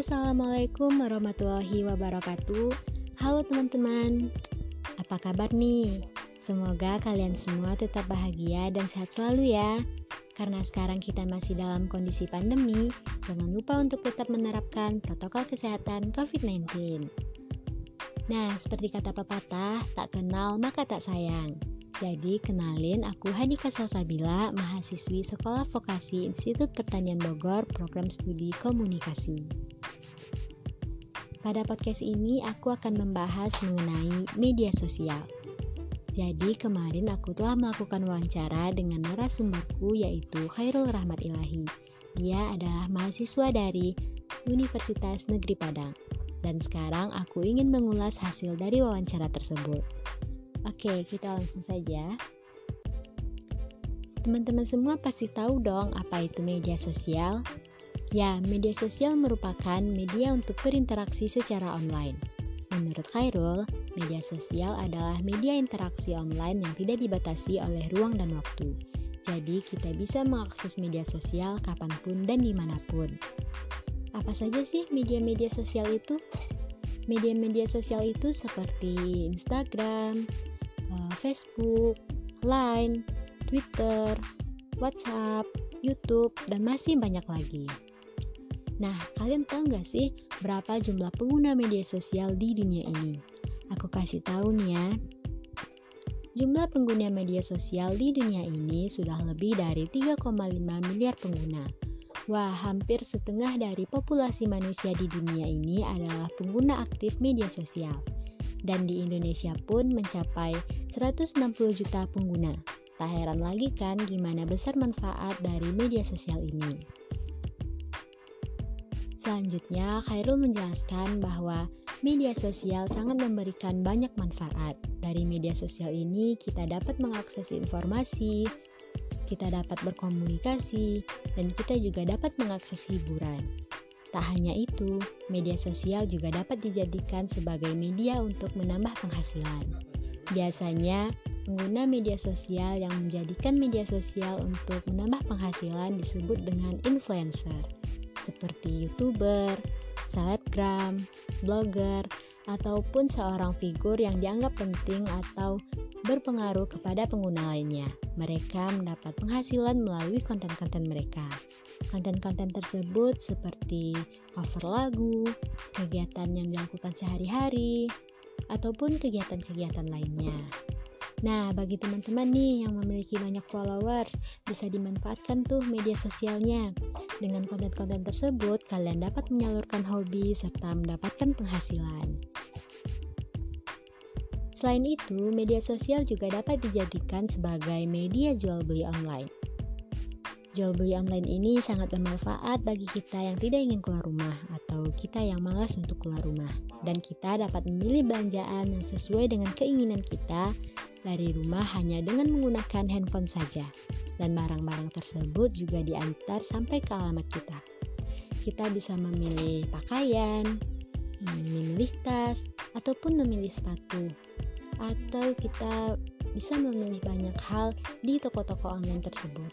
Assalamualaikum warahmatullahi wabarakatuh. Halo teman-teman, apa kabar nih? Semoga kalian semua tetap bahagia dan sehat selalu ya. Karena sekarang kita masih dalam kondisi pandemi, jangan lupa untuk tetap menerapkan protokol kesehatan COVID-19. Nah, seperti kata pepatah, tak kenal maka tak sayang. Jadi, kenalin aku Hanika Salsabila, mahasiswi Sekolah Vokasi Institut Pertanian Bogor, program studi komunikasi. Pada podcast ini, aku akan membahas mengenai media sosial. Jadi, kemarin aku telah melakukan wawancara dengan narasumberku yaitu Khairul Rahmat Ilahi. Dia adalah mahasiswa dari Universitas Negeri Padang. Dan sekarang aku ingin mengulas hasil dari wawancara tersebut. Oke, kita langsung saja. Teman-teman semua pasti tahu dong apa itu media sosial. Ya, media sosial merupakan media untuk berinteraksi secara online. Menurut Khairul, media sosial adalah media interaksi online yang tidak dibatasi oleh ruang dan waktu. Jadi, kita bisa mengakses media sosial kapan pun dan di mana pun. Apa saja sih media-media sosial itu? Media-media sosial itu seperti Instagram, Facebook, Line, Twitter, WhatsApp, YouTube, dan masih banyak lagi. Nah, kalian tahu nggak sih berapa jumlah pengguna media sosial di dunia ini? Aku kasih tahu nih ya. Jumlah pengguna media sosial di dunia ini sudah lebih dari 3,5 miliar pengguna. Wah, hampir setengah dari populasi manusia di dunia ini adalah pengguna aktif media sosial dan di Indonesia pun mencapai 160 juta pengguna. Tak heran lagi kan gimana besar manfaat dari media sosial ini. Selanjutnya, Khairul menjelaskan bahwa media sosial sangat memberikan banyak manfaat. Dari media sosial ini, kita dapat mengakses informasi, kita dapat berkomunikasi, dan kita juga dapat mengakses hiburan. Tak hanya itu, media sosial juga dapat dijadikan sebagai media untuk menambah penghasilan. Biasanya, pengguna media sosial yang menjadikan media sosial untuk menambah penghasilan disebut dengan influencer, seperti YouTuber, selebgram, blogger, ataupun seorang figur yang dianggap penting atau berpengaruh kepada pengguna lainnya. Mereka mendapat penghasilan melalui konten-konten mereka. Konten-konten tersebut seperti cover lagu, kegiatan yang dilakukan sehari-hari, ataupun kegiatan-kegiatan lainnya. Nah, bagi teman-teman nih yang memiliki banyak followers, bisa dimanfaatkan tuh media sosialnya. Dengan konten-konten tersebut, kalian dapat menyalurkan hobi serta mendapatkan penghasilan. Selain itu, media sosial juga dapat dijadikan sebagai media jual beli online. Jual beli online ini sangat bermanfaat bagi kita yang tidak ingin keluar rumah atau kita yang malas untuk keluar rumah. Dan kita dapat memilih belanjaan yang sesuai dengan keinginan kita dari rumah hanya dengan menggunakan handphone saja. Dan barang-barang tersebut juga diantar sampai ke alamat kita. Kita bisa memilih pakaian, memilih tas, ataupun memilih sepatu. Atau kita bisa memilih banyak hal di toko-toko online tersebut.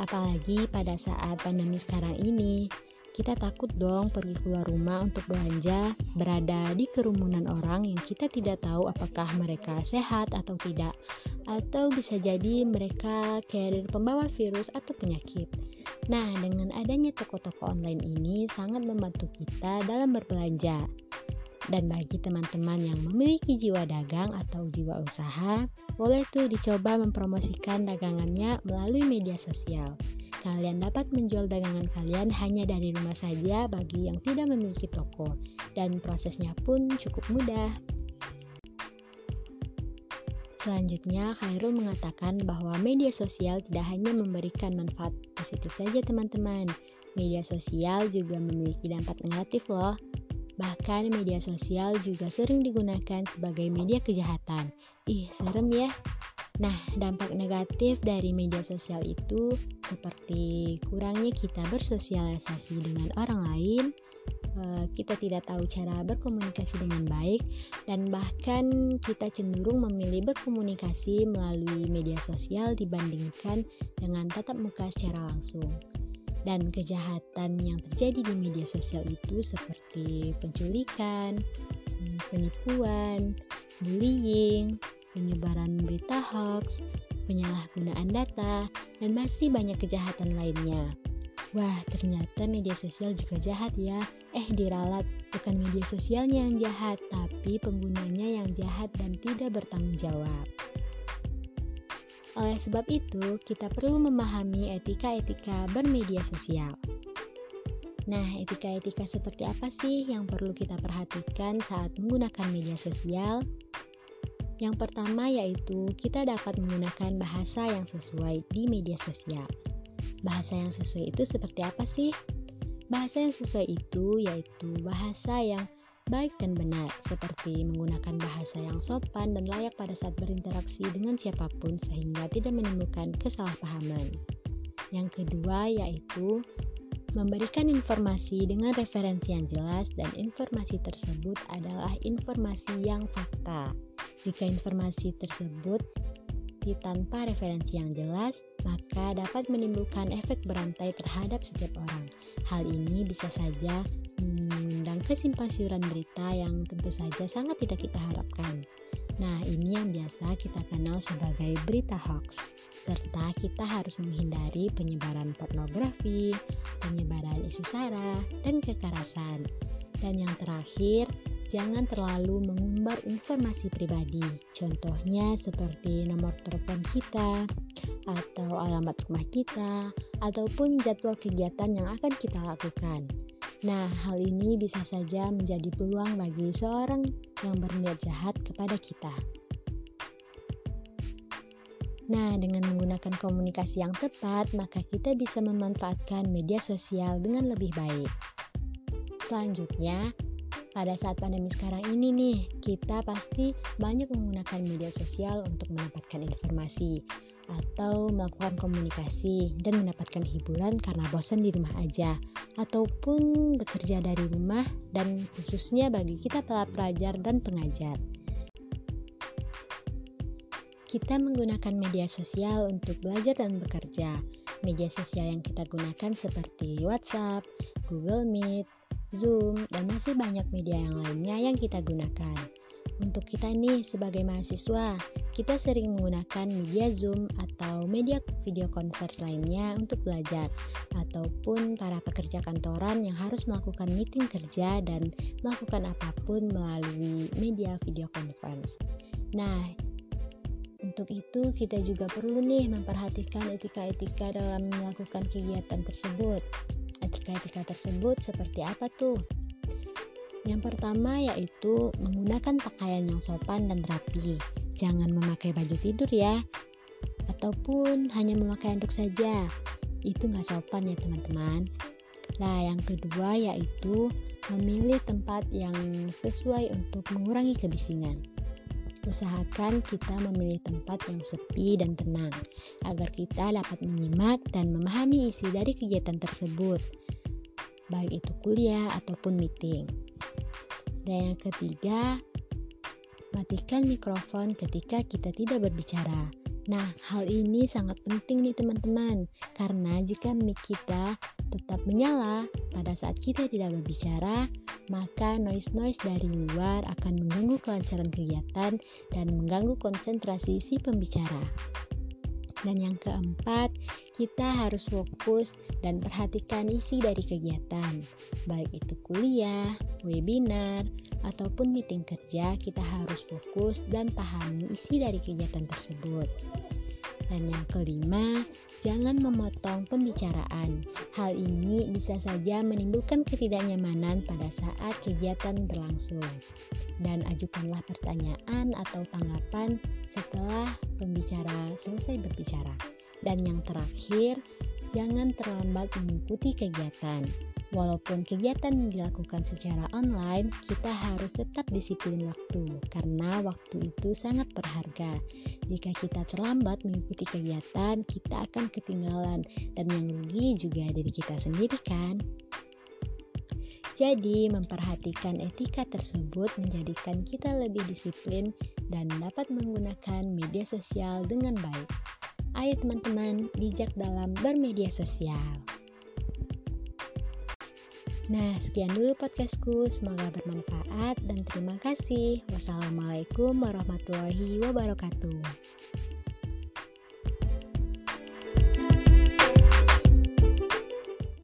Apalagi pada saat pandemi sekarang ini, kita takut dong pergi keluar rumah untuk belanja, berada di kerumunan orang yang kita tidak tahu apakah mereka sehat atau tidak, atau bisa jadi mereka carrier pembawa virus atau penyakit. Nah, dengan adanya toko-toko online ini sangat membantu kita dalam berbelanja. Dan bagi teman-teman yang memiliki jiwa dagang atau jiwa usaha, boleh tuh dicoba mempromosikan dagangannya melalui media sosial. Kalian dapat menjual dagangan kalian hanya dari rumah saja bagi yang tidak memiliki toko, dan prosesnya pun cukup mudah. Selanjutnya, Khairul mengatakan bahwa media sosial tidak hanya memberikan manfaat positif saja teman-teman. Media sosial juga memiliki dampak negatif loh. Bahkan media sosial juga sering digunakan sebagai media kejahatan. Ih, serem ya. Nah, dampak negatif dari media sosial itu seperti kurangnya kita bersosialisasi dengan orang lain, eh, kita tidak tahu cara berkomunikasi dengan baik, dan bahkan kita cenderung memilih berkomunikasi melalui media sosial dibandingkan dengan tatap muka secara langsung. Dan kejahatan yang terjadi di media sosial itu seperti penculikan, penipuan, bullying, penyebaran berita hoax, penyalahgunaan data, dan masih banyak kejahatan lainnya. Wah, ternyata media sosial juga jahat ya. Eh, diralat, bukan media sosialnya yang jahat, tapi penggunanya yang jahat dan tidak bertanggung jawab. Oleh sebab itu, kita perlu memahami etika-etika bermedia sosial. Nah, etika-etika seperti apa sih yang perlu kita perhatikan saat menggunakan media sosial? Yang pertama yaitu kita dapat menggunakan bahasa yang sesuai di media sosial. Bahasa yang sesuai itu seperti apa sih? Bahasa yang sesuai itu yaitu bahasa yang baik dan benar, seperti menggunakan bahasa yang sopan dan layak pada saat berinteraksi dengan siapa pun sehingga tidak menimbulkan kesalahpahaman. Yang kedua yaitu memberikan informasi dengan referensi yang jelas dan informasi tersebut adalah informasi yang fakta. Jika informasi tersebut tanpa referensi yang jelas, maka dapat menimbulkan efek berantai terhadap setiap orang. Hal ini bisa saja kesimpang berita yang tentu saja sangat tidak kita harapkan. Nah, ini yang biasa kita kenal sebagai berita hoax. Serta kita harus menghindari penyebaran pornografi, penyebaran isu sara, dan kekerasan. Dan yang terakhir, jangan terlalu mengumbar informasi pribadi. Contohnya seperti nomor telepon kita, atau alamat rumah kita, ataupun jadwal kegiatan yang akan kita lakukan. Nah, hal ini bisa saja menjadi peluang bagi seorang yang berniat jahat kepada kita. Nah, dengan menggunakan komunikasi yang tepat, maka kita bisa memanfaatkan media sosial dengan lebih baik. Selanjutnya, pada saat pandemi sekarang ini nih, kita pasti banyak menggunakan media sosial untuk mendapatkan informasi atau melakukan komunikasi dan mendapatkan hiburan karena bosan di rumah aja ataupun bekerja dari rumah dan khususnya bagi kita para pelajar dan pengajar. Kita menggunakan media sosial untuk belajar dan bekerja. Media sosial yang kita gunakan seperti WhatsApp, Google Meet, Zoom, dan masih banyak media yang lainnya yang kita gunakan. Untuk kita nih sebagai mahasiswa, kita sering menggunakan media Zoom atau media video conference lainnya untuk belajar ataupun para pekerja kantoran yang harus melakukan meeting kerja dan melakukan apa pun melalui media video conference. Nah, untuk itu kita juga perlu nih memperhatikan etika-etika dalam melakukan kegiatan tersebut. Etika-etika tersebut seperti apa tuh? Yang pertama yaitu menggunakan pakaian yang sopan dan rapi. Jangan memakai baju tidur ya, ataupun hanya memakai anduk saja. Itu nggak sopan ya teman-teman. Nah, yang kedua yaitu memilih tempat yang sesuai untuk mengurangi kebisingan. Usahakan kita memilih tempat yang sepi dan tenang agar kita dapat menyimak dan memahami isi dari kegiatan tersebut, baik itu kuliah ataupun meeting. Dan yang ketiga, matikan mikrofon ketika kita tidak berbicara. Nah, hal ini sangat penting nih teman-teman, karena jika mic kita tetap menyala pada saat kita tidak berbicara, maka noise-noise dari luar akan mengganggu kelancaran kegiatan dan mengganggu konsentrasi si pembicara. Dan yang keempat, kita harus fokus dan perhatikan isi dari kegiatan, baik itu kuliah, webinar, ataupun meeting kerja, kita harus fokus dan pahami isi dari kegiatan tersebut. Dan yang kelima, jangan memotong pembicaraan. Hal ini bisa saja menimbulkan ketidaknyamanan pada saat kegiatan berlangsung. Dan ajukanlah pertanyaan atau tanggapan setelah pembicara selesai berbicara. Dan yang terakhir, jangan terlambat mengikuti kegiatan. Walaupun kegiatan dilakukan secara online, kita harus tetap disiplin waktu karena waktu itu sangat berharga. Jika kita terlambat mengikuti kegiatan, kita akan ketinggalan dan yang rugi juga diri kita sendiri kan? Jadi, memperhatikan etika tersebut menjadikan kita lebih disiplin dan dapat menggunakan media sosial dengan baik. Ayo teman-teman, bijak dalam bermedia sosial. Nah, sekian dulu podcastku. Semoga bermanfaat dan terima kasih. Wassalamualaikum warahmatullahi wabarakatuh.